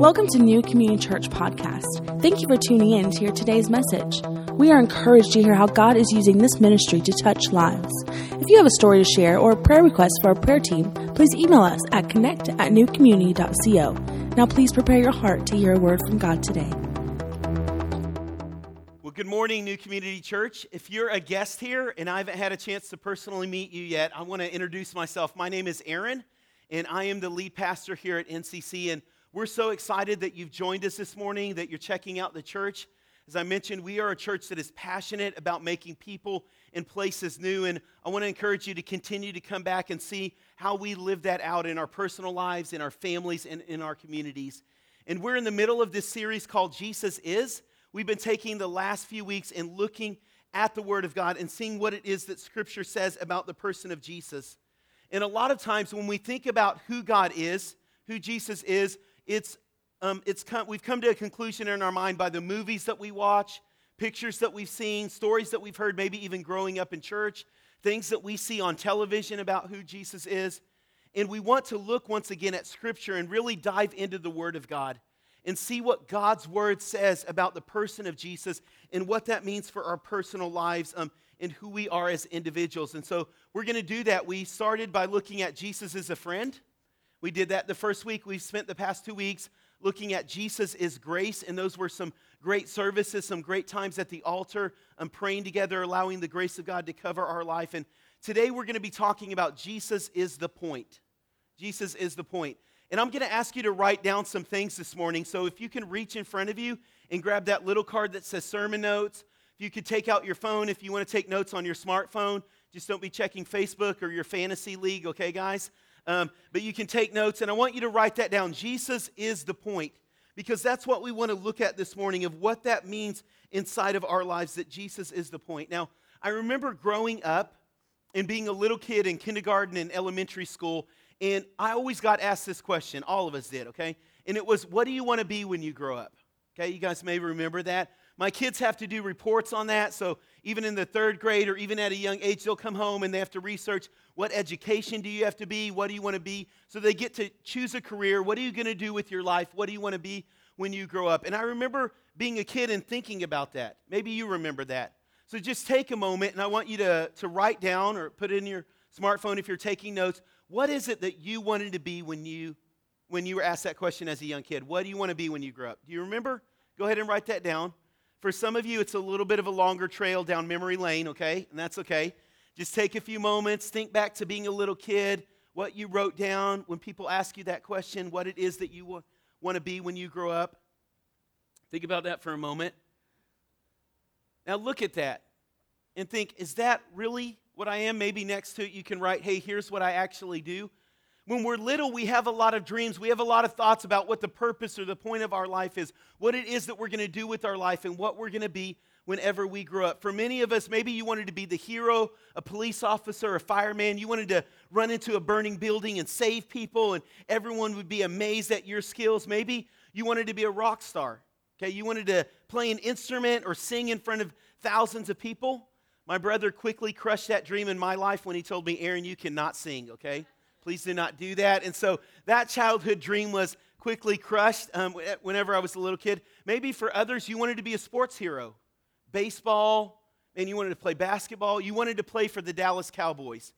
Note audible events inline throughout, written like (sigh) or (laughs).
Welcome to New Community Church Podcast. Thank you for tuning in to hear today's message. We are encouraged to hear how God is using this ministry to touch lives. If you have a story to share or a prayer request for our prayer team, please email us at connect at newcommunity.co. Now, please prepare your heart to hear a word from God today. Well, good morning, New Community Church. If you're a guest here and I haven't had a chance to personally meet you yet, I want to introduce myself. My name is Aaron, and I am the lead pastor here at NCC. And we're so excited that you've joined us this morning, that you're checking out the church. As I mentioned, we are a church that is passionate about making people and places new. And I want to encourage you to continue to come back and see how we live that out in our personal lives, in our families, and in our communities. And we're in the middle of this series called Jesus Is. We've been taking the last few weeks and looking at the Word of God and seeing what it is that Scripture says about the person of Jesus. And a lot of times when we think about who God is, who Jesus is, it's, um, it's come, we've come to a conclusion in our mind by the movies that we watch, pictures that we've seen, stories that we've heard, maybe even growing up in church, things that we see on television about who Jesus is. And we want to look once again at Scripture and really dive into the Word of God and see what God's Word says about the person of Jesus and what that means for our personal lives um, and who we are as individuals. And so we're going to do that. We started by looking at Jesus as a friend. We did that the first week. We've spent the past two weeks looking at Jesus is grace, and those were some great services, some great times at the altar, and um, praying together, allowing the grace of God to cover our life. And today we're going to be talking about Jesus is the point. Jesus is the point. And I'm going to ask you to write down some things this morning. So if you can reach in front of you and grab that little card that says sermon notes, you could take out your phone if you want to take notes on your smartphone, just don't be checking Facebook or your fantasy league, okay, guys? Um, but you can take notes, and I want you to write that down. Jesus is the point, because that's what we want to look at this morning of what that means inside of our lives, that Jesus is the point. Now, I remember growing up and being a little kid in kindergarten and elementary school, and I always got asked this question. All of us did, okay? And it was, What do you want to be when you grow up? Okay, you guys may remember that. My kids have to do reports on that, so even in the third grade or even at a young age, they'll come home and they have to research what education do you have to be? What do you want to be? So they get to choose a career. What are you going to do with your life? What do you want to be when you grow up? And I remember being a kid and thinking about that. Maybe you remember that. So just take a moment and I want you to, to write down or put it in your smartphone if you're taking notes. What is it that you wanted to be when you when you were asked that question as a young kid? What do you want to be when you grow up? Do you remember? Go ahead and write that down. For some of you, it's a little bit of a longer trail down memory lane, okay? And that's okay. Just take a few moments, think back to being a little kid, what you wrote down when people ask you that question, what it is that you want to be when you grow up. Think about that for a moment. Now look at that and think, is that really what I am? Maybe next to it you can write, hey, here's what I actually do. When we're little, we have a lot of dreams. We have a lot of thoughts about what the purpose or the point of our life is, what it is that we're going to do with our life, and what we're going to be whenever we grow up. For many of us, maybe you wanted to be the hero, a police officer, a fireman. You wanted to run into a burning building and save people, and everyone would be amazed at your skills. Maybe you wanted to be a rock star. Okay, you wanted to play an instrument or sing in front of thousands of people. My brother quickly crushed that dream in my life when he told me, Aaron, you cannot sing, okay? Please do not do that. And so that childhood dream was quickly crushed um, whenever I was a little kid. Maybe for others, you wanted to be a sports hero, baseball, and you wanted to play basketball. You wanted to play for the Dallas Cowboys.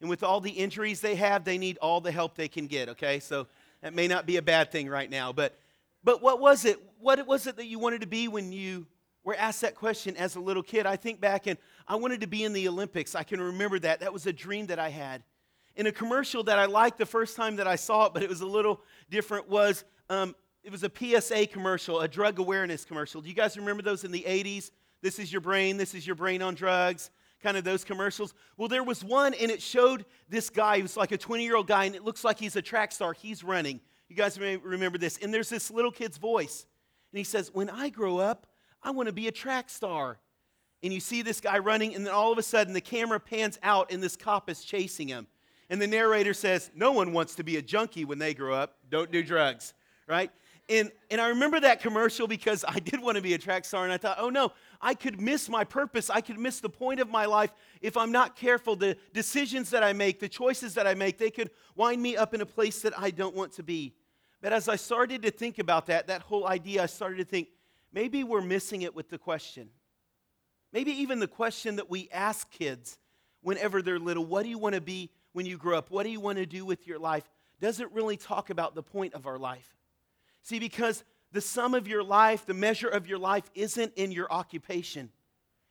And with all the injuries they have, they need all the help they can get, okay? So that may not be a bad thing right now. But, but what was it? What was it that you wanted to be when you were asked that question as a little kid? I think back and I wanted to be in the Olympics. I can remember that. That was a dream that I had in a commercial that I liked the first time that I saw it, but it was a little different, was um, it was a PSA commercial, a drug awareness commercial. Do you guys remember those in the 80s? This is your brain, this is your brain on drugs, kind of those commercials. Well, there was one, and it showed this guy, was like a 20 year old guy, and it looks like he's a track star. He's running. You guys may remember this. And there's this little kid's voice, and he says, When I grow up, I want to be a track star. And you see this guy running, and then all of a sudden the camera pans out, and this cop is chasing him. And the narrator says, No one wants to be a junkie when they grow up. Don't do drugs, right? And, and I remember that commercial because I did want to be a track star, and I thought, oh no, I could miss my purpose. I could miss the point of my life if I'm not careful. The decisions that I make, the choices that I make, they could wind me up in a place that I don't want to be. But as I started to think about that, that whole idea, I started to think maybe we're missing it with the question. Maybe even the question that we ask kids whenever they're little what do you want to be when you grow up? What do you want to do with your life? Doesn't really talk about the point of our life. See, because the sum of your life, the measure of your life, isn't in your occupation,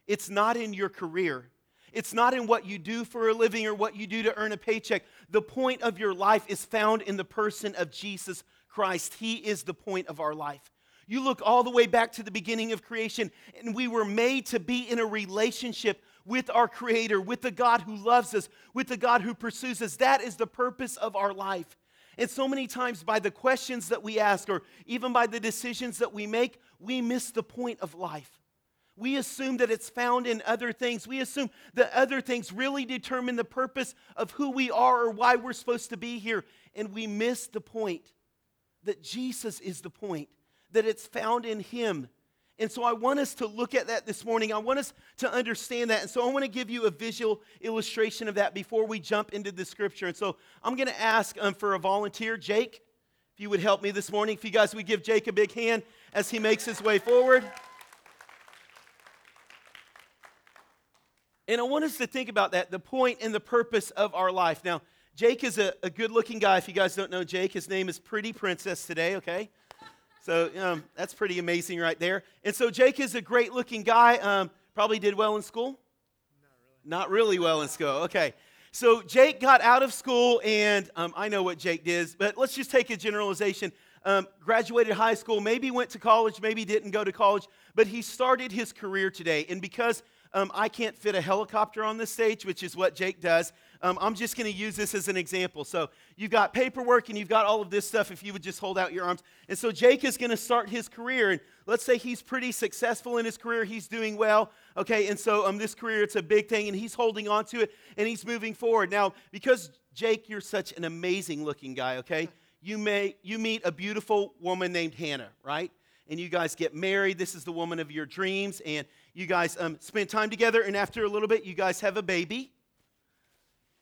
it's not in your career. It's not in what you do for a living or what you do to earn a paycheck. The point of your life is found in the person of Jesus Christ. He is the point of our life. You look all the way back to the beginning of creation, and we were made to be in a relationship with our Creator, with the God who loves us, with the God who pursues us. That is the purpose of our life. And so many times, by the questions that we ask, or even by the decisions that we make, we miss the point of life. We assume that it's found in other things. We assume that other things really determine the purpose of who we are or why we're supposed to be here. And we miss the point that Jesus is the point, that it's found in Him. And so I want us to look at that this morning. I want us to understand that. And so I want to give you a visual illustration of that before we jump into the scripture. And so I'm going to ask um, for a volunteer, Jake, if you would help me this morning. If you guys would give Jake a big hand as he makes his way forward. And I want us to think about that the point and the purpose of our life. Now, Jake is a, a good looking guy. If you guys don't know Jake, his name is Pretty Princess today, okay? So um, that's pretty amazing right there. And so Jake is a great looking guy. Um, probably did well in school? Not really. Not really well in school, okay. So Jake got out of school, and um, I know what Jake did, but let's just take a generalization. Um, graduated high school, maybe went to college, maybe didn't go to college, but he started his career today. And because um, I can't fit a helicopter on this stage, which is what Jake does. Um, I'm just going to use this as an example. So you've got paperwork and you've got all of this stuff if you would just hold out your arms. And so Jake is going to start his career. And let's say he's pretty successful in his career, he's doing well. Okay, and so um, this career, it's a big thing, and he's holding on to it and he's moving forward. Now, because Jake, you're such an amazing looking guy, okay? You, may, you meet a beautiful woman named Hannah, right? And you guys get married. This is the woman of your dreams. And you guys um, spend time together, and after a little bit, you guys have a baby.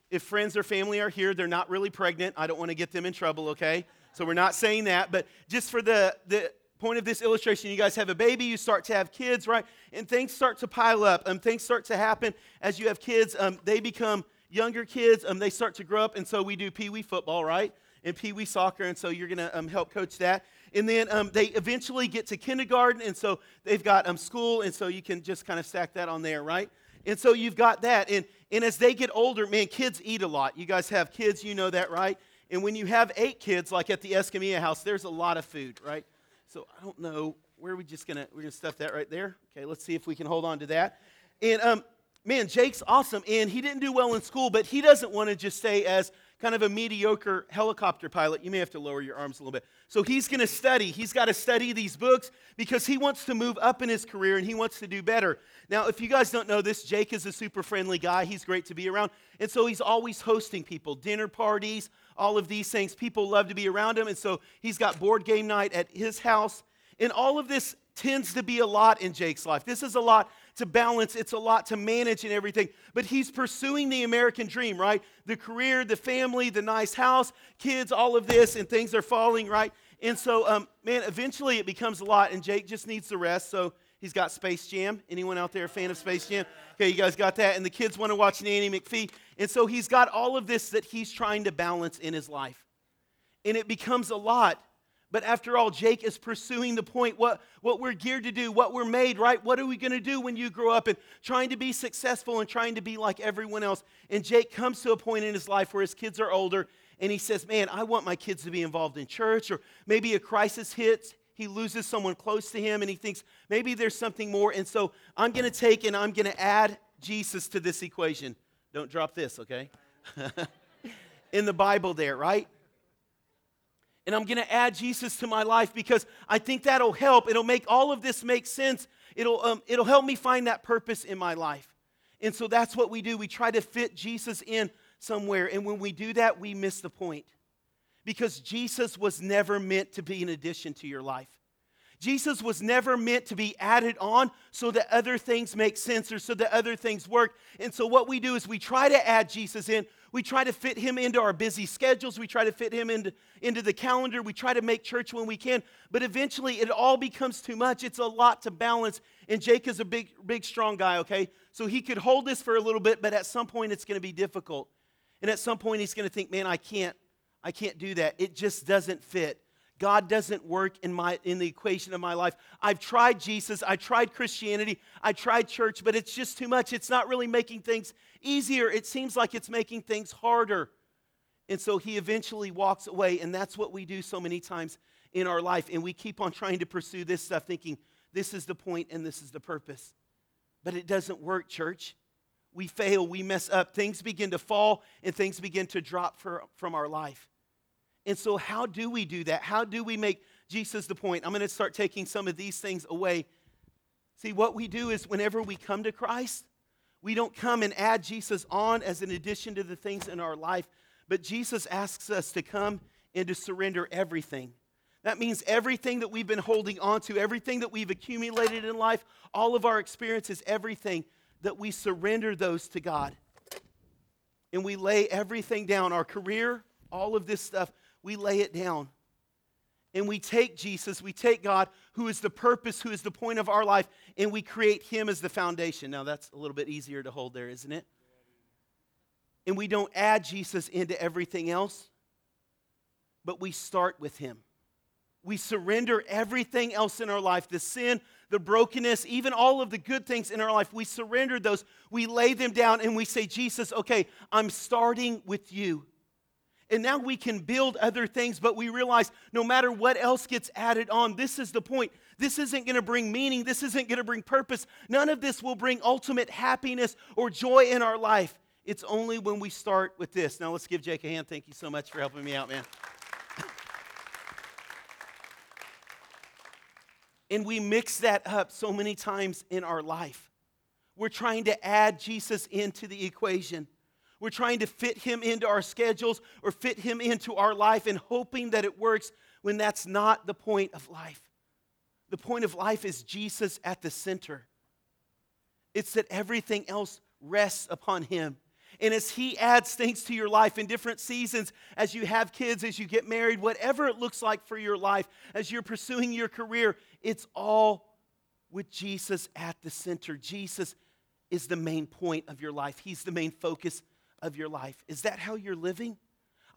If friends or family are here, they're not really pregnant. I don't want to get them in trouble, okay? So we're not saying that, but just for the, the point of this illustration, you guys have a baby, you start to have kids, right? And things start to pile up. Um, things start to happen as you have kids. Um, they become younger kids. Um, they start to grow up, and so we do pee wee football, right? And pee wee soccer, and so you're going to um, help coach that. And then um, they eventually get to kindergarten, and so they've got um, school, and so you can just kind of stack that on there, right? And so you've got that. And, and as they get older, man, kids eat a lot. You guys have kids, you know that, right? And when you have eight kids, like at the Escamilla house, there's a lot of food, right? So I don't know where are we just gonna we're gonna stuff that right there. Okay, let's see if we can hold on to that. And um, man, Jake's awesome, and he didn't do well in school, but he doesn't want to just stay as kind of a mediocre helicopter pilot. You may have to lower your arms a little bit. So he's going to study. He's got to study these books because he wants to move up in his career and he wants to do better. Now, if you guys don't know this, Jake is a super friendly guy. He's great to be around. And so he's always hosting people, dinner parties, all of these things. People love to be around him. And so he's got board game night at his house. And all of this tends to be a lot in Jake's life. This is a lot to balance, it's a lot to manage and everything. But he's pursuing the American dream, right? The career, the family, the nice house, kids, all of this, and things are falling, right? And so, um, man, eventually it becomes a lot, and Jake just needs the rest. So he's got Space Jam. Anyone out there a fan of Space Jam? Okay, you guys got that. And the kids want to watch Nanny McPhee. And so he's got all of this that he's trying to balance in his life. And it becomes a lot. But after all, Jake is pursuing the point what, what we're geared to do, what we're made, right? What are we going to do when you grow up and trying to be successful and trying to be like everyone else? And Jake comes to a point in his life where his kids are older and he says, Man, I want my kids to be involved in church, or maybe a crisis hits. He loses someone close to him and he thinks maybe there's something more. And so I'm going to take and I'm going to add Jesus to this equation. Don't drop this, okay? (laughs) in the Bible, there, right? And I'm going to add Jesus to my life because I think that'll help. It'll make all of this make sense. It'll, um, it'll help me find that purpose in my life. And so that's what we do. We try to fit Jesus in somewhere. And when we do that, we miss the point. because Jesus was never meant to be an addition to your life. Jesus was never meant to be added on so that other things make sense or so that other things work. And so, what we do is we try to add Jesus in. We try to fit him into our busy schedules. We try to fit him into, into the calendar. We try to make church when we can. But eventually, it all becomes too much. It's a lot to balance. And Jake is a big, big, strong guy, okay? So he could hold this for a little bit, but at some point, it's going to be difficult. And at some point, he's going to think, man, I can't, I can't do that. It just doesn't fit. God doesn't work in, my, in the equation of my life. I've tried Jesus, I tried Christianity, I tried church, but it's just too much. It's not really making things easier. It seems like it's making things harder. And so he eventually walks away, and that's what we do so many times in our life. And we keep on trying to pursue this stuff, thinking this is the point and this is the purpose. But it doesn't work, church. We fail, we mess up, things begin to fall, and things begin to drop for, from our life. And so, how do we do that? How do we make Jesus the point? I'm going to start taking some of these things away. See, what we do is whenever we come to Christ, we don't come and add Jesus on as an addition to the things in our life, but Jesus asks us to come and to surrender everything. That means everything that we've been holding on to, everything that we've accumulated in life, all of our experiences, everything, that we surrender those to God. And we lay everything down our career, all of this stuff we lay it down. And we take Jesus, we take God, who is the purpose, who is the point of our life, and we create Him as the foundation. Now, that's a little bit easier to hold there, isn't it? And we don't add Jesus into everything else, but we start with Him. We surrender everything else in our life the sin, the brokenness, even all of the good things in our life. We surrender those. We lay them down and we say, Jesus, okay, I'm starting with you. And now we can build other things, but we realize no matter what else gets added on, this is the point. This isn't going to bring meaning. This isn't going to bring purpose. None of this will bring ultimate happiness or joy in our life. It's only when we start with this. Now let's give Jake a hand. Thank you so much for helping me out, man. (laughs) and we mix that up so many times in our life. We're trying to add Jesus into the equation. We're trying to fit him into our schedules or fit him into our life and hoping that it works when that's not the point of life. The point of life is Jesus at the center. It's that everything else rests upon him. And as he adds things to your life in different seasons, as you have kids, as you get married, whatever it looks like for your life, as you're pursuing your career, it's all with Jesus at the center. Jesus is the main point of your life, He's the main focus of your life. Is that how you're living?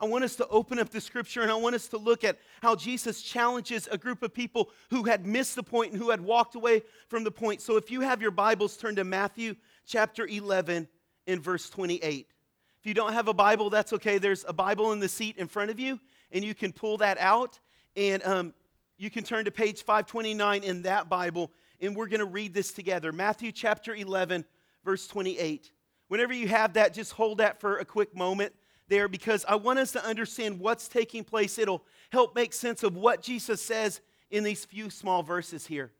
I want us to open up the scripture and I want us to look at how Jesus challenges a group of people who had missed the point and who had walked away from the point. So if you have your Bibles, turn to Matthew chapter 11 in verse 28. If you don't have a Bible, that's okay. There's a Bible in the seat in front of you, and you can pull that out and um, you can turn to page 529 in that Bible, and we're going to read this together. Matthew chapter 11, verse 28. Whenever you have that, just hold that for a quick moment there because I want us to understand what's taking place. It'll help make sense of what Jesus says in these few small verses here.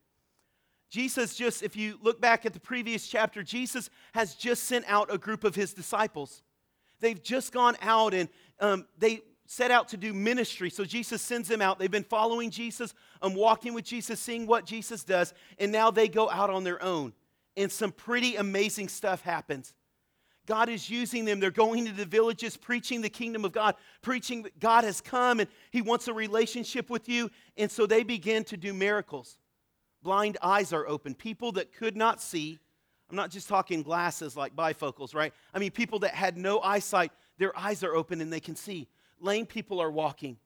Jesus just, if you look back at the previous chapter, Jesus has just sent out a group of his disciples. They've just gone out and um, they set out to do ministry. So Jesus sends them out. They've been following Jesus, um, walking with Jesus, seeing what Jesus does, and now they go out on their own. And some pretty amazing stuff happens. God is using them. They're going into the villages, preaching the kingdom of God, preaching that God has come and He wants a relationship with you. And so they begin to do miracles. Blind eyes are open. People that could not see, I'm not just talking glasses like bifocals, right? I mean, people that had no eyesight, their eyes are open and they can see. Lame people are walking.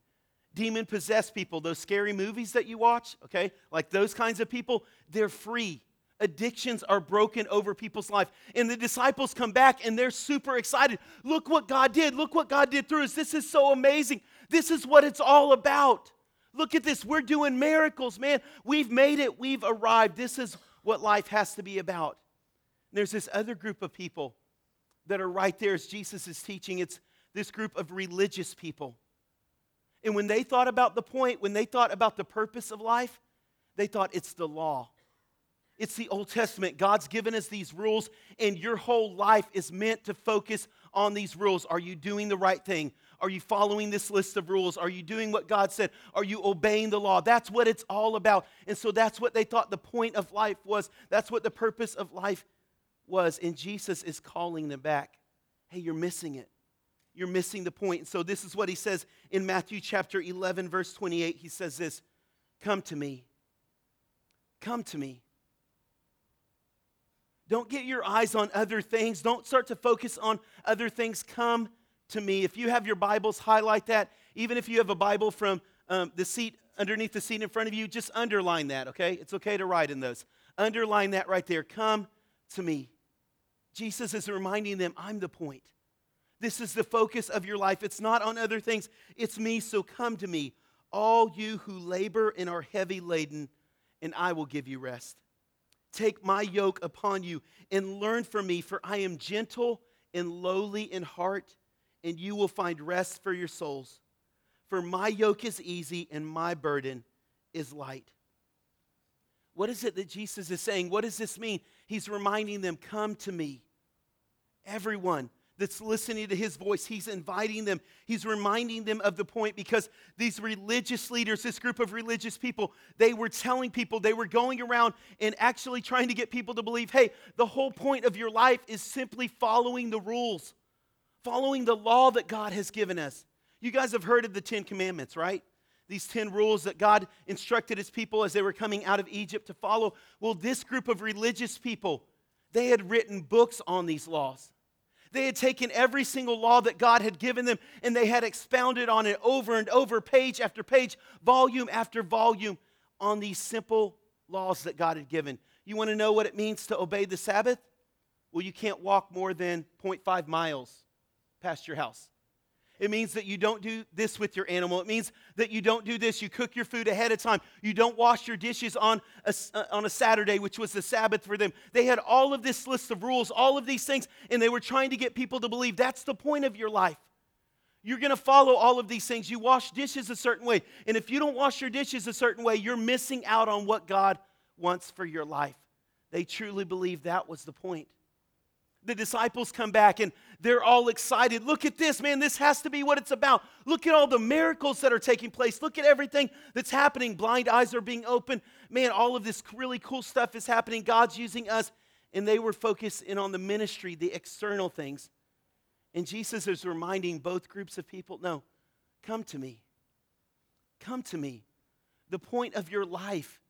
Demon possessed people, those scary movies that you watch, okay, like those kinds of people, they're free addictions are broken over people's life. And the disciples come back and they're super excited. Look what God did. Look what God did through us. This is so amazing. This is what it's all about. Look at this. We're doing miracles, man. We've made it. We've arrived. This is what life has to be about. And there's this other group of people that are right there as Jesus is teaching. It's this group of religious people. And when they thought about the point, when they thought about the purpose of life, they thought it's the law. It's the Old Testament. God's given us these rules, and your whole life is meant to focus on these rules. Are you doing the right thing? Are you following this list of rules? Are you doing what God said? Are you obeying the law? That's what it's all about. And so that's what they thought the point of life was. That's what the purpose of life was. And Jesus is calling them back. Hey, you're missing it. You're missing the point. And so this is what he says in Matthew chapter 11, verse 28. He says this Come to me. Come to me. Don't get your eyes on other things. Don't start to focus on other things. Come to me. If you have your Bibles, highlight that. Even if you have a Bible from um, the seat underneath the seat in front of you, just underline that, okay? It's okay to write in those. Underline that right there. Come to me. Jesus is reminding them, I'm the point. This is the focus of your life. It's not on other things, it's me. So come to me, all you who labor and are heavy laden, and I will give you rest. Take my yoke upon you and learn from me, for I am gentle and lowly in heart, and you will find rest for your souls. For my yoke is easy and my burden is light. What is it that Jesus is saying? What does this mean? He's reminding them, Come to me. Everyone, that's listening to his voice. He's inviting them, he's reminding them of the point because these religious leaders, this group of religious people, they were telling people, they were going around and actually trying to get people to believe hey, the whole point of your life is simply following the rules, following the law that God has given us. You guys have heard of the Ten Commandments, right? These 10 rules that God instructed his people as they were coming out of Egypt to follow. Well, this group of religious people, they had written books on these laws. They had taken every single law that God had given them and they had expounded on it over and over, page after page, volume after volume, on these simple laws that God had given. You want to know what it means to obey the Sabbath? Well, you can't walk more than 0.5 miles past your house. It means that you don't do this with your animal. It means that you don't do this. You cook your food ahead of time. You don't wash your dishes on a, uh, on a Saturday, which was the Sabbath for them. They had all of this list of rules, all of these things, and they were trying to get people to believe that's the point of your life. You're going to follow all of these things. You wash dishes a certain way. And if you don't wash your dishes a certain way, you're missing out on what God wants for your life. They truly believed that was the point the disciples come back and they're all excited. Look at this, man. This has to be what it's about. Look at all the miracles that are taking place. Look at everything that's happening. Blind eyes are being opened. Man, all of this really cool stuff is happening. God's using us. And they were focused in on the ministry, the external things. And Jesus is reminding both groups of people no, come to me. Come to me. The point of your life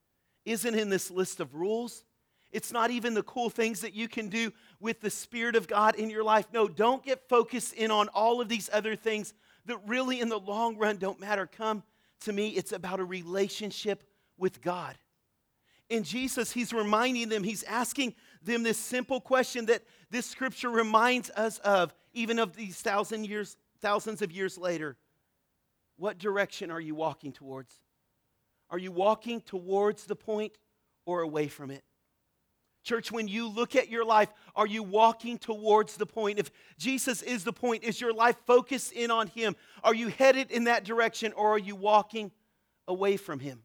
isn't in this list of rules. It's not even the cool things that you can do with the Spirit of God in your life. No, don't get focused in on all of these other things that really, in the long run, don't matter. Come to me, it's about a relationship with God. In Jesus, He's reminding them, He's asking them this simple question that this scripture reminds us of, even of these thousand years, thousands of years later. What direction are you walking towards? Are you walking towards the point or away from it? Church, when you look at your life, are you walking towards the point? If Jesus is the point, is your life focused in on Him? Are you headed in that direction or are you walking away from Him?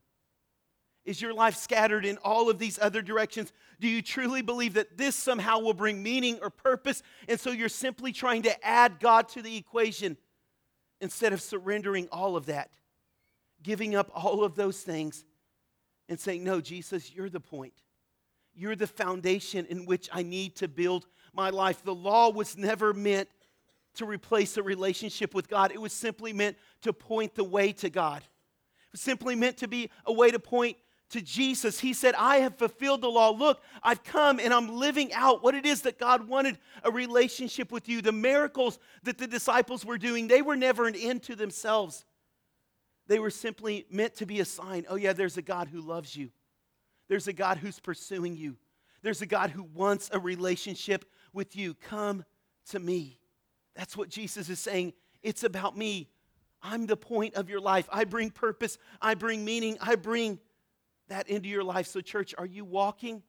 Is your life scattered in all of these other directions? Do you truly believe that this somehow will bring meaning or purpose? And so you're simply trying to add God to the equation instead of surrendering all of that, giving up all of those things and saying, No, Jesus, you're the point. You're the foundation in which I need to build my life. The law was never meant to replace a relationship with God, it was simply meant to point the way to God. It was simply meant to be a way to point to Jesus. He said, I have fulfilled the law. Look, I've come and I'm living out what it is that God wanted a relationship with you. The miracles that the disciples were doing, they were never an end to themselves. They were simply meant to be a sign oh, yeah, there's a God who loves you. There's a God who's pursuing you. There's a God who wants a relationship with you. Come to me. That's what Jesus is saying. It's about me. I'm the point of your life. I bring purpose. I bring meaning. I bring that into your life. So, church, are you walking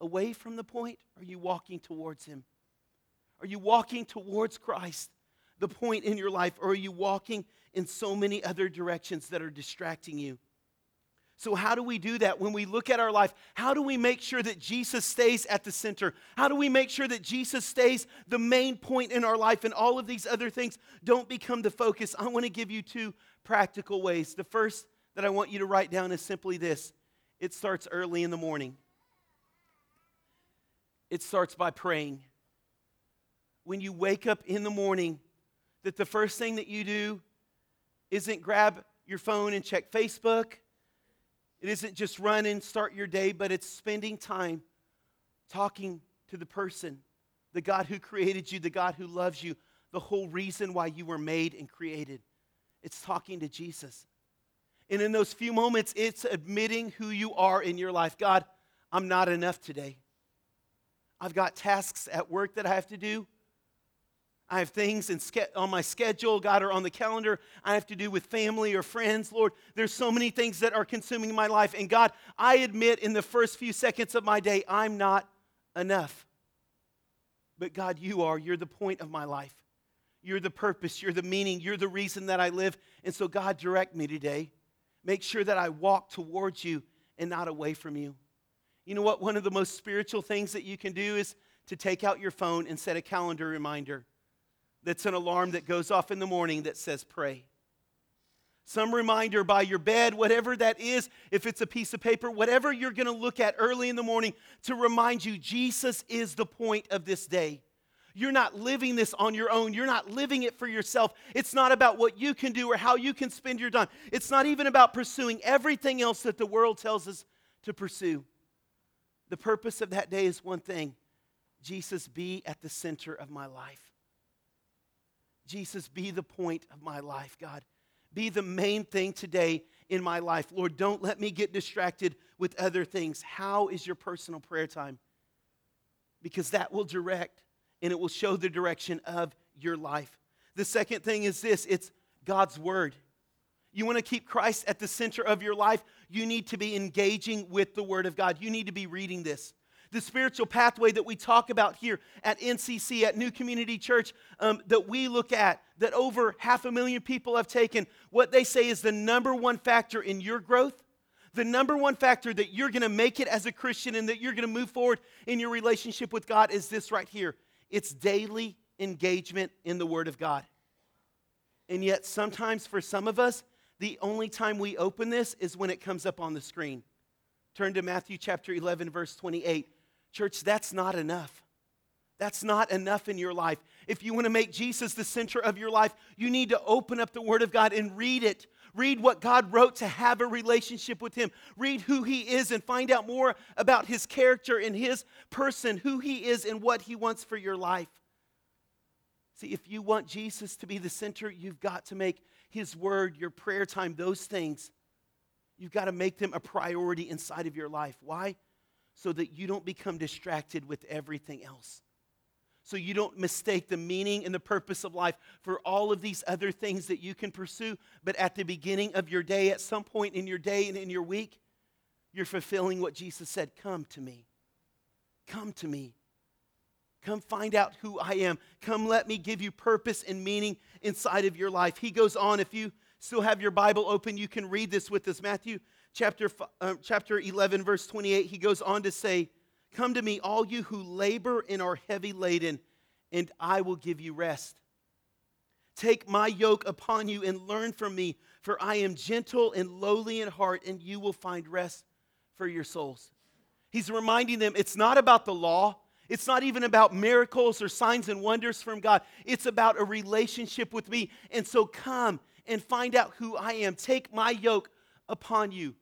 away from the point? Are you walking towards Him? Are you walking towards Christ, the point in your life? Or are you walking in so many other directions that are distracting you? So, how do we do that when we look at our life? How do we make sure that Jesus stays at the center? How do we make sure that Jesus stays the main point in our life and all of these other things don't become the focus? I want to give you two practical ways. The first that I want you to write down is simply this it starts early in the morning. It starts by praying. When you wake up in the morning, that the first thing that you do isn't grab your phone and check Facebook it isn't just run and start your day, but it's spending time talking to the person, the God who created you, the God who loves you, the whole reason why you were made and created. It's talking to Jesus. And in those few moments, it's admitting who you are in your life. God, I'm not enough today. I've got tasks at work that I have to do. I have things in, on my schedule, God, or on the calendar I have to do with family or friends. Lord, there's so many things that are consuming my life. And God, I admit in the first few seconds of my day, I'm not enough. But God, you are. You're the point of my life. You're the purpose. You're the meaning. You're the reason that I live. And so, God, direct me today. Make sure that I walk towards you and not away from you. You know what? One of the most spiritual things that you can do is to take out your phone and set a calendar reminder that's an alarm that goes off in the morning that says pray. Some reminder by your bed, whatever that is, if it's a piece of paper, whatever you're going to look at early in the morning to remind you Jesus is the point of this day. You're not living this on your own. You're not living it for yourself. It's not about what you can do or how you can spend your time. It's not even about pursuing everything else that the world tells us to pursue. The purpose of that day is one thing Jesus, be at the center of my life. Jesus, be the point of my life, God. Be the main thing today in my life. Lord, don't let me get distracted with other things. How is your personal prayer time? Because that will direct and it will show the direction of your life. The second thing is this it's God's Word. You want to keep Christ at the center of your life, you need to be engaging with the Word of God. You need to be reading this the spiritual pathway that we talk about here at NCC, at New Community Church, um, that we look at, that over half a million people have taken, what they say is the number one factor in your growth, the number one factor that you're going to make it as a Christian and that you're going to move forward in your relationship with God is this right here it's daily engagement in the Word of God. And yet, sometimes for some of us, the only time we open this is when it comes up on the screen. Turn to Matthew chapter 11, verse 28. Church, that's not enough. That's not enough in your life. If you want to make Jesus the center of your life, you need to open up the Word of God and read it. Read what God wrote to have a relationship with Him. Read who He is and find out more about His character and His person, who He is and what He wants for your life. See, if you want Jesus to be the center, you've got to make His Word, your prayer time, those things, you've got to make them a priority inside of your life. Why? So that you don't become distracted with everything else. So you don't mistake the meaning and the purpose of life for all of these other things that you can pursue. But at the beginning of your day, at some point in your day and in your week, you're fulfilling what Jesus said Come to me. Come to me. Come find out who I am. Come let me give you purpose and meaning inside of your life. He goes on. If you still have your Bible open, you can read this with us. Matthew chapter, uh, chapter 11, verse 28, he goes on to say, Come to me, all you who labor and are heavy laden, and I will give you rest. Take my yoke upon you and learn from me, for I am gentle and lowly in heart, and you will find rest for your souls. He's reminding them it's not about the law. It's not even about miracles or signs and wonders from God. It's about a relationship with me. And so come and find out who I am. Take my yoke upon you.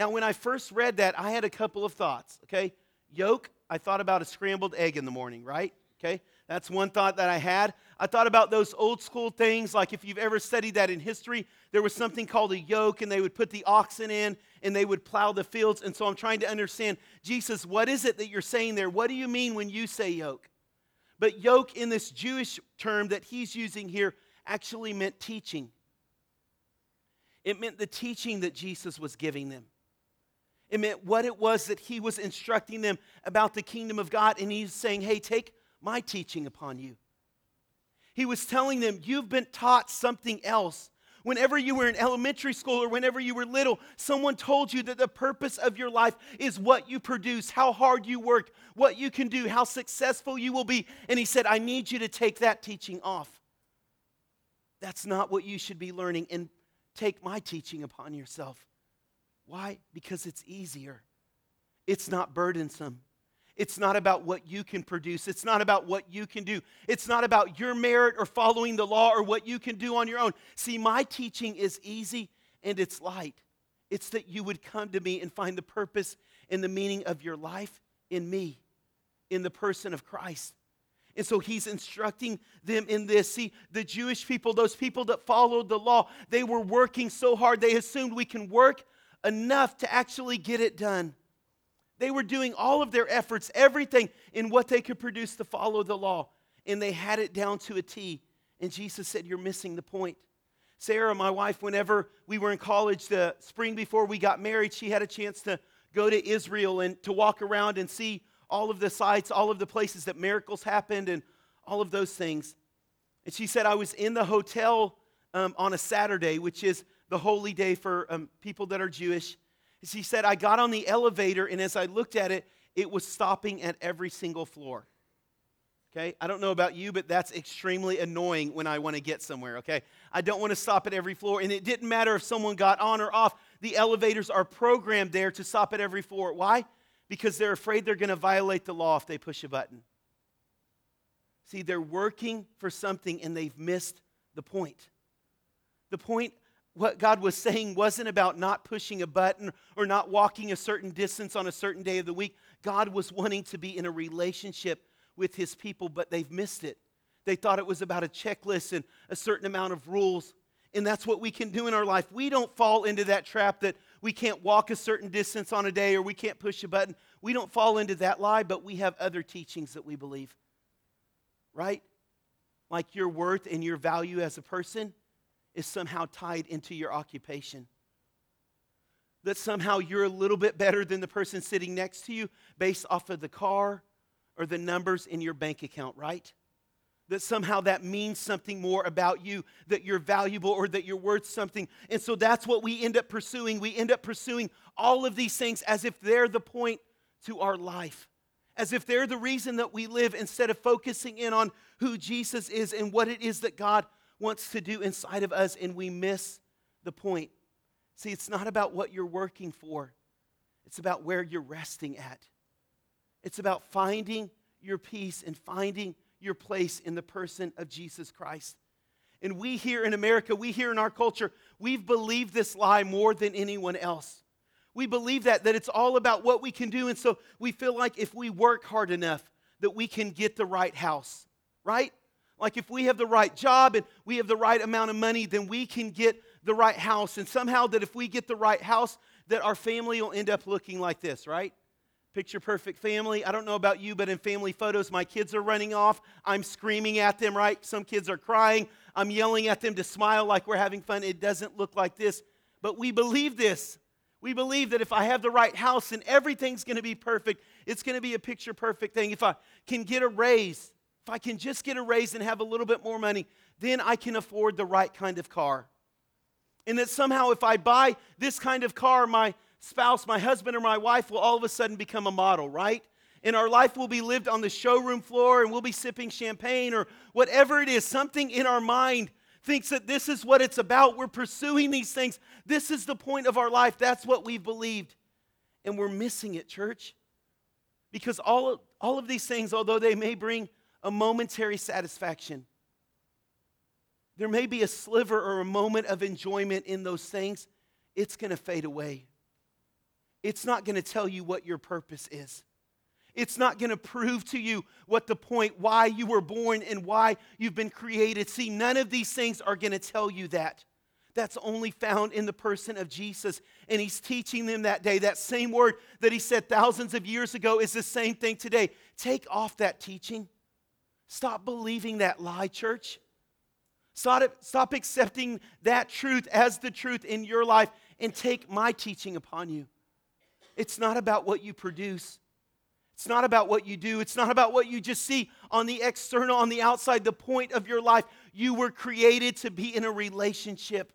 Now, when I first read that, I had a couple of thoughts, okay? Yoke, I thought about a scrambled egg in the morning, right? Okay? That's one thought that I had. I thought about those old school things, like if you've ever studied that in history, there was something called a yoke, and they would put the oxen in and they would plow the fields. And so I'm trying to understand, Jesus, what is it that you're saying there? What do you mean when you say yoke? But yoke in this Jewish term that he's using here actually meant teaching. It meant the teaching that Jesus was giving them. It meant what it was that he was instructing them about the kingdom of God. And he's saying, hey, take my teaching upon you. He was telling them, you've been taught something else. Whenever you were in elementary school or whenever you were little, someone told you that the purpose of your life is what you produce, how hard you work, what you can do, how successful you will be. And he said, I need you to take that teaching off. That's not what you should be learning. And take my teaching upon yourself. Why? Because it's easier, it's not burdensome. It's not about what you can produce. It's not about what you can do. It's not about your merit or following the law or what you can do on your own. See, my teaching is easy and it's light. It's that you would come to me and find the purpose and the meaning of your life in me, in the person of Christ. And so he's instructing them in this. See, the Jewish people, those people that followed the law, they were working so hard. They assumed we can work enough to actually get it done. They were doing all of their efforts, everything in what they could produce to follow the law, and they had it down to a T. And Jesus said, You're missing the point. Sarah, my wife, whenever we were in college the spring before we got married, she had a chance to go to Israel and to walk around and see all of the sites, all of the places that miracles happened, and all of those things. And she said, I was in the hotel um, on a Saturday, which is the holy day for um, people that are Jewish. She said, I got on the elevator, and as I looked at it, it was stopping at every single floor. Okay? I don't know about you, but that's extremely annoying when I want to get somewhere, okay? I don't want to stop at every floor, and it didn't matter if someone got on or off. The elevators are programmed there to stop at every floor. Why? Because they're afraid they're going to violate the law if they push a button. See, they're working for something and they've missed the point. The point what God was saying wasn't about not pushing a button or not walking a certain distance on a certain day of the week. God was wanting to be in a relationship with his people, but they've missed it. They thought it was about a checklist and a certain amount of rules. And that's what we can do in our life. We don't fall into that trap that we can't walk a certain distance on a day or we can't push a button. We don't fall into that lie, but we have other teachings that we believe. Right? Like your worth and your value as a person is somehow tied into your occupation. That somehow you're a little bit better than the person sitting next to you based off of the car or the numbers in your bank account, right? That somehow that means something more about you, that you're valuable or that you're worth something. And so that's what we end up pursuing. We end up pursuing all of these things as if they're the point to our life, as if they're the reason that we live instead of focusing in on who Jesus is and what it is that God wants to do inside of us, and we miss the point. See, it's not about what you're working for, it's about where you're resting at. It's about finding your peace and finding your place in the person of Jesus Christ. And we here in America, we here in our culture, we've believed this lie more than anyone else. We believe that, that it's all about what we can do. And so we feel like if we work hard enough, that we can get the right house, right? Like if we have the right job and we have the right amount of money, then we can get the right house. And somehow that if we get the right house, that our family will end up looking like this, right? Picture perfect family. I don't know about you, but in family photos, my kids are running off. I'm screaming at them, right? Some kids are crying. I'm yelling at them to smile like we're having fun. It doesn't look like this. But we believe this. We believe that if I have the right house and everything's going to be perfect, it's going to be a picture perfect thing. If I can get a raise, if I can just get a raise and have a little bit more money, then I can afford the right kind of car. And that somehow, if I buy this kind of car, my spouse, my husband, or my wife will all of a sudden become a model, right? And our life will be lived on the showroom floor and we'll be sipping champagne or whatever it is. Something in our mind thinks that this is what it's about. We're pursuing these things. This is the point of our life. That's what we've believed. And we're missing it, church. Because all all of these things, although they may bring a momentary satisfaction. There may be a sliver or a moment of enjoyment in those things. It's going to fade away. It's not going to tell you what your purpose is. It's not going to prove to you what the point, why you were born and why you've been created. See, none of these things are going to tell you that. That's only found in the person of Jesus. And he's teaching them that day. That same word that he said thousands of years ago is the same thing today. Take off that teaching. Stop believing that lie, church. Stop, stop accepting that truth as the truth in your life and take my teaching upon you. It's not about what you produce. It's not about what you do. It's not about what you just see on the external, on the outside, the point of your life. You were created to be in a relationship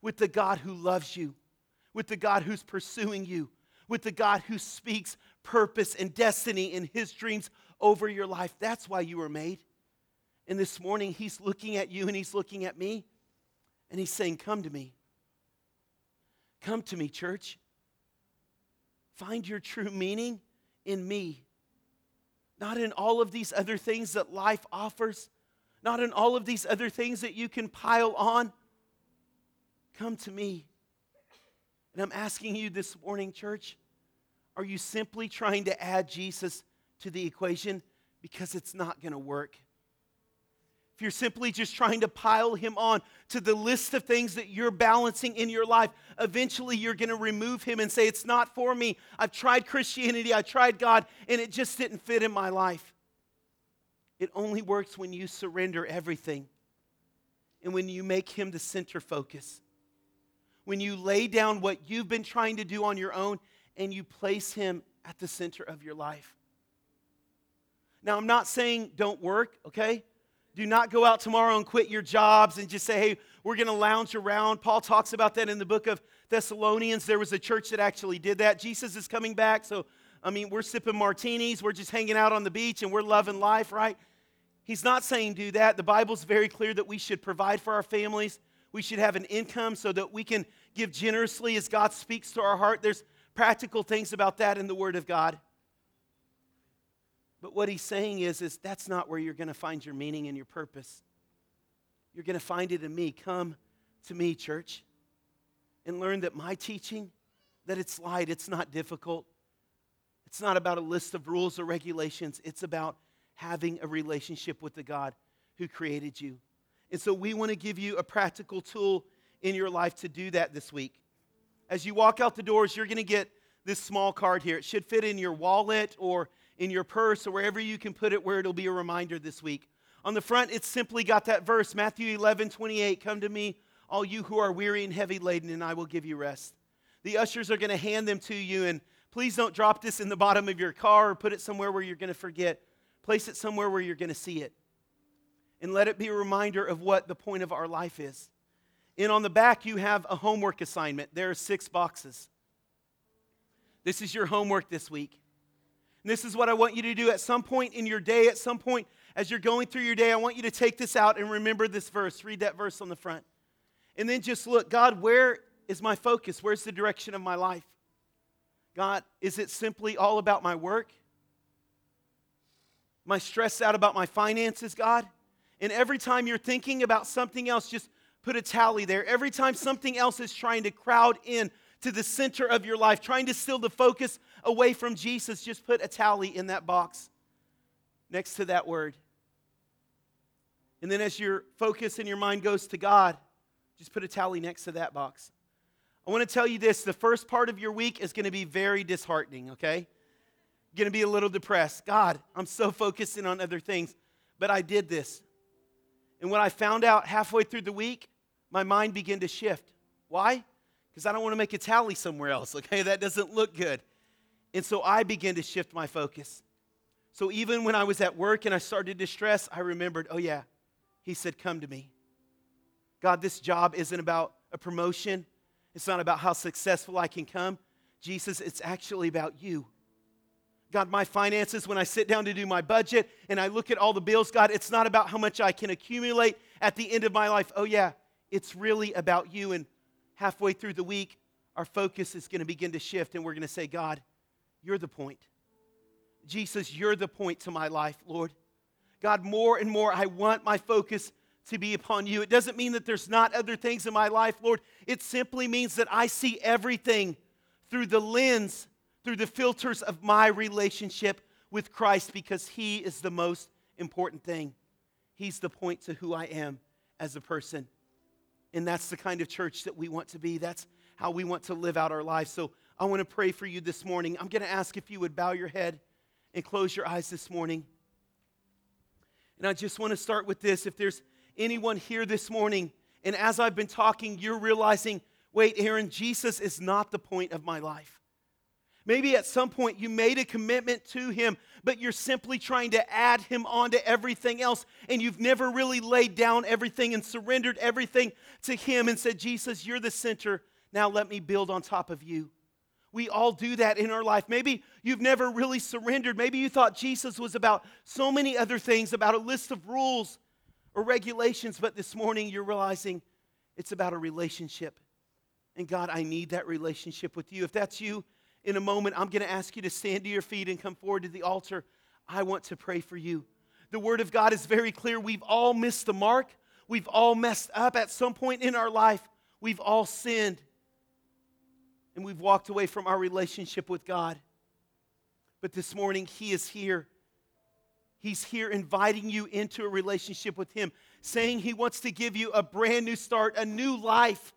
with the God who loves you, with the God who's pursuing you, with the God who speaks purpose and destiny in his dreams over your life. That's why you were made. And this morning, he's looking at you and he's looking at me and he's saying, Come to me. Come to me, church. Find your true meaning in me, not in all of these other things that life offers, not in all of these other things that you can pile on. Come to me. And I'm asking you this morning, church, are you simply trying to add Jesus to the equation? Because it's not going to work. If you're simply just trying to pile him on to the list of things that you're balancing in your life, eventually you're going to remove him and say, It's not for me. I've tried Christianity, I tried God, and it just didn't fit in my life. It only works when you surrender everything and when you make him the center focus. When you lay down what you've been trying to do on your own and you place him at the center of your life. Now, I'm not saying don't work, okay? Do not go out tomorrow and quit your jobs and just say, hey, we're going to lounge around. Paul talks about that in the book of Thessalonians. There was a church that actually did that. Jesus is coming back, so, I mean, we're sipping martinis, we're just hanging out on the beach, and we're loving life, right? He's not saying do that. The Bible's very clear that we should provide for our families. We should have an income so that we can give generously as God speaks to our heart. There's practical things about that in the Word of God. But what he's saying is, is that's not where you're going to find your meaning and your purpose. You're going to find it in me. Come to me, church, and learn that my teaching, that it's light, it's not difficult. It's not about a list of rules or regulations. It's about having a relationship with the God who created you. And so we want to give you a practical tool in your life to do that this week. As you walk out the doors, you're going to get this small card here. It should fit in your wallet or in your purse or wherever you can put it where it'll be a reminder this week. On the front, it's simply got that verse, Matthew 11, 28. Come to me, all you who are weary and heavy laden, and I will give you rest. The ushers are going to hand them to you, and please don't drop this in the bottom of your car or put it somewhere where you're going to forget. Place it somewhere where you're going to see it. And let it be a reminder of what the point of our life is. And on the back, you have a homework assignment. There are six boxes. This is your homework this week. And this is what I want you to do at some point in your day, at some point as you're going through your day. I want you to take this out and remember this verse. Read that verse on the front. And then just look God, where is my focus? Where's the direction of my life? God, is it simply all about my work? Am I stressed out about my finances, God? And every time you're thinking about something else, just put a tally there. Every time something else is trying to crowd in to the center of your life, trying to steal the focus away from Jesus, just put a tally in that box next to that word. And then as your focus and your mind goes to God, just put a tally next to that box. I want to tell you this the first part of your week is going to be very disheartening, okay? Going to be a little depressed. God, I'm so focusing on other things, but I did this. And when I found out halfway through the week, my mind began to shift. Why? Because I don't want to make a tally somewhere else, okay? That doesn't look good. And so I began to shift my focus. So even when I was at work and I started to stress, I remembered, oh yeah, he said, come to me. God, this job isn't about a promotion. It's not about how successful I can come. Jesus, it's actually about you. God, my finances, when I sit down to do my budget and I look at all the bills, God, it's not about how much I can accumulate at the end of my life. Oh, yeah, it's really about you. And halfway through the week, our focus is going to begin to shift and we're going to say, God, you're the point. Jesus, you're the point to my life, Lord. God, more and more, I want my focus to be upon you. It doesn't mean that there's not other things in my life, Lord. It simply means that I see everything through the lens, through the filters of my relationship with Christ because He is the most important thing. He's the point to who I am as a person. And that's the kind of church that we want to be. That's how we want to live out our lives. So I want to pray for you this morning. I'm going to ask if you would bow your head and close your eyes this morning. And I just want to start with this. If there's anyone here this morning, and as I've been talking, you're realizing, wait, Aaron, Jesus is not the point of my life. Maybe at some point you made a commitment to Him, but you're simply trying to add Him onto everything else, and you've never really laid down everything and surrendered everything to Him and said, Jesus, you're the center. Now let me build on top of you. We all do that in our life. Maybe you've never really surrendered. Maybe you thought Jesus was about so many other things, about a list of rules or regulations, but this morning you're realizing it's about a relationship. And God, I need that relationship with you. If that's you, in a moment, I'm going to ask you to stand to your feet and come forward to the altar. I want to pray for you. The Word of God is very clear. We've all missed the mark, we've all messed up at some point in our life, we've all sinned, and we've walked away from our relationship with God. But this morning, He is here. He's here inviting you into a relationship with Him, saying He wants to give you a brand new start, a new life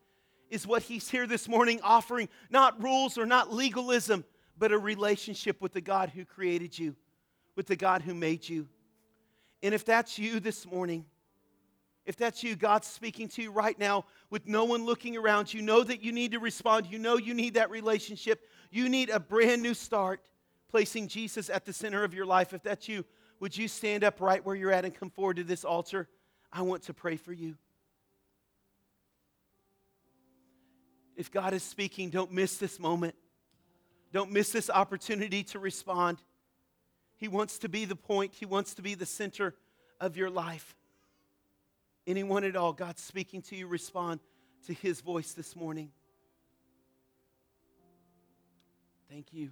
is what he's here this morning offering not rules or not legalism, but a relationship with the God who created you, with the God who made you. And if that's you this morning, if that's you, God's speaking to you right now with no one looking around you, know that you need to respond. You know you need that relationship. You need a brand new start, placing Jesus at the center of your life. If that's you, would you stand up right where you're at and come forward to this altar? I want to pray for you. If God is speaking, don't miss this moment. Don't miss this opportunity to respond. He wants to be the point, He wants to be the center of your life. Anyone at all, God's speaking to you, respond to His voice this morning. Thank you.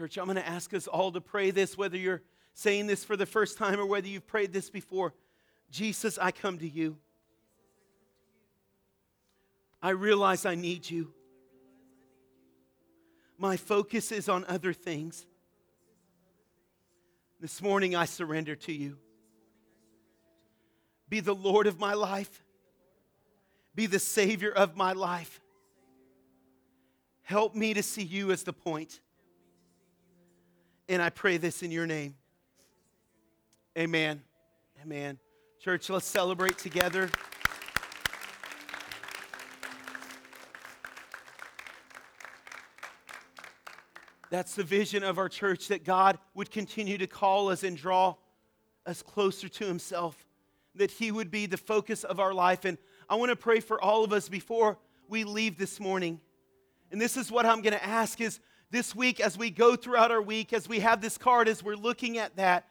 Church, I'm going to ask us all to pray this, whether you're saying this for the first time or whether you've prayed this before. Jesus, I come to you. I realize I need you. My focus is on other things. This morning I surrender to you. Be the Lord of my life, be the Savior of my life. Help me to see you as the point. And I pray this in your name. Amen. Amen. Church, let's celebrate together. That's the vision of our church that God would continue to call us and draw us closer to Himself, that He would be the focus of our life. And I want to pray for all of us before we leave this morning. And this is what I'm going to ask is this week, as we go throughout our week, as we have this card, as we're looking at that,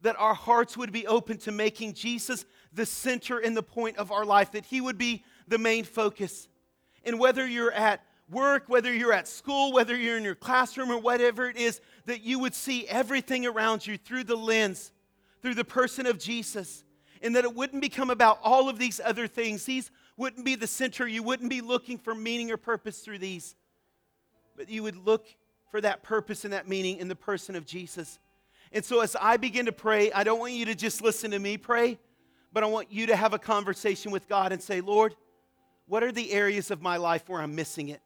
that our hearts would be open to making Jesus the center and the point of our life, that He would be the main focus. And whether you're at work, whether you're at school, whether you're in your classroom, or whatever it is, that you would see everything around you through the lens, through the person of Jesus, and that it wouldn't become about all of these other things. These wouldn't be the center. You wouldn't be looking for meaning or purpose through these, but you would look for that purpose and that meaning in the person of Jesus. And so, as I begin to pray, I don't want you to just listen to me pray, but I want you to have a conversation with God and say, Lord, what are the areas of my life where I'm missing it?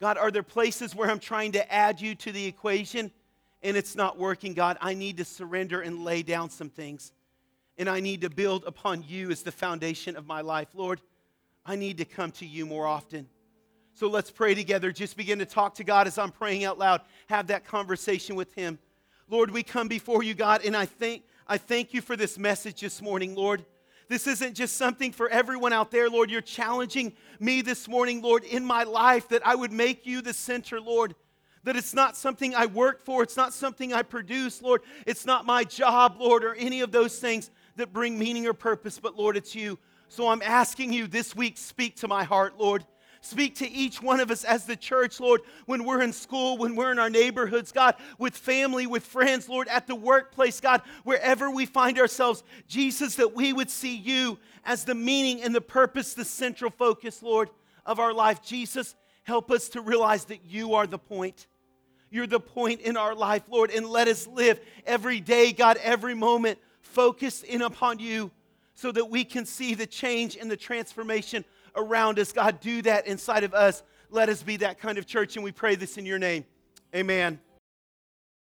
God, are there places where I'm trying to add you to the equation and it's not working? God, I need to surrender and lay down some things. And I need to build upon you as the foundation of my life. Lord, I need to come to you more often. So let's pray together. Just begin to talk to God as I'm praying out loud. Have that conversation with Him. Lord, we come before you, God, and I thank, I thank you for this message this morning, Lord. This isn't just something for everyone out there, Lord. You're challenging me this morning, Lord, in my life that I would make you the center, Lord. That it's not something I work for, it's not something I produce, Lord. It's not my job, Lord, or any of those things that bring meaning or purpose, but Lord, it's you. So I'm asking you this week, speak to my heart, Lord. Speak to each one of us as the church, Lord, when we're in school, when we're in our neighborhoods, God, with family, with friends, Lord, at the workplace, God, wherever we find ourselves. Jesus, that we would see you as the meaning and the purpose, the central focus, Lord, of our life. Jesus, help us to realize that you are the point. You're the point in our life, Lord, and let us live every day, God, every moment, focused in upon you so that we can see the change and the transformation around us. God, do that inside of us. Let us be that kind of church, and we pray this in your name. Amen.